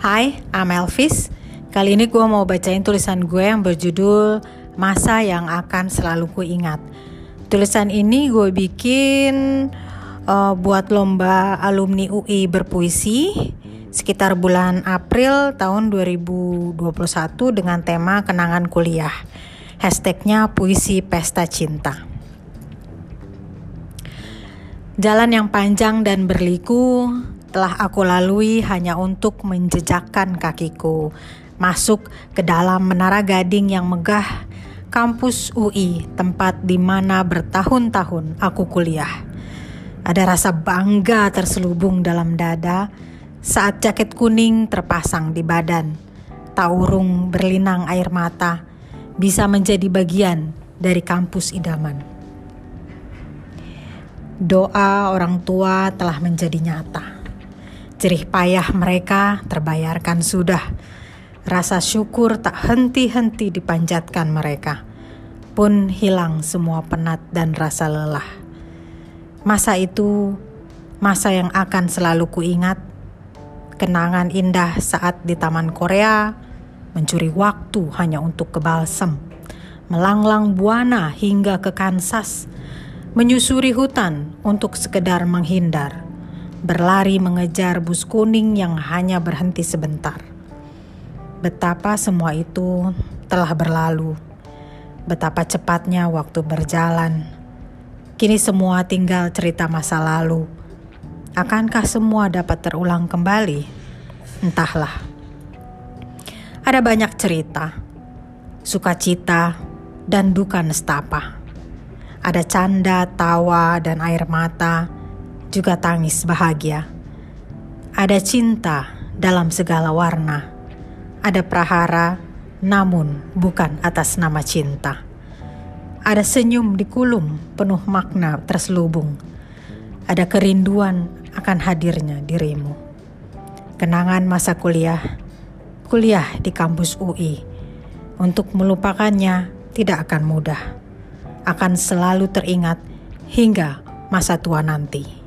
Hai, I'm Elvis. Kali ini gue mau bacain tulisan gue yang berjudul Masa yang akan selalu ku ingat. Tulisan ini gue bikin uh, buat lomba alumni UI berpuisi sekitar bulan April tahun 2021 dengan tema kenangan kuliah. Hashtagnya puisi pesta cinta. Jalan yang panjang dan berliku telah aku lalui hanya untuk menjejakkan kakiku masuk ke dalam menara gading yang megah kampus UI, tempat di mana bertahun-tahun aku kuliah. Ada rasa bangga terselubung dalam dada saat jaket kuning terpasang di badan. Taurung berlinang air mata bisa menjadi bagian dari kampus idaman. Doa orang tua telah menjadi nyata Jerih payah mereka terbayarkan sudah. Rasa syukur tak henti-henti dipanjatkan mereka. Pun hilang semua penat dan rasa lelah. Masa itu, masa yang akan selalu kuingat. Kenangan indah saat di Taman Korea, mencuri waktu hanya untuk ke balsam. Melanglang buana hingga ke Kansas, menyusuri hutan untuk sekedar menghindar berlari mengejar bus kuning yang hanya berhenti sebentar. Betapa semua itu telah berlalu, betapa cepatnya waktu berjalan. Kini semua tinggal cerita masa lalu. Akankah semua dapat terulang kembali? Entahlah. Ada banyak cerita, sukacita, dan duka nestapa. Ada canda, tawa, dan air mata juga tangis bahagia. Ada cinta dalam segala warna. Ada prahara, namun bukan atas nama cinta. Ada senyum di kulum penuh makna terselubung. Ada kerinduan akan hadirnya dirimu. Kenangan masa kuliah, kuliah di kampus UI. Untuk melupakannya tidak akan mudah. Akan selalu teringat hingga masa tua nanti.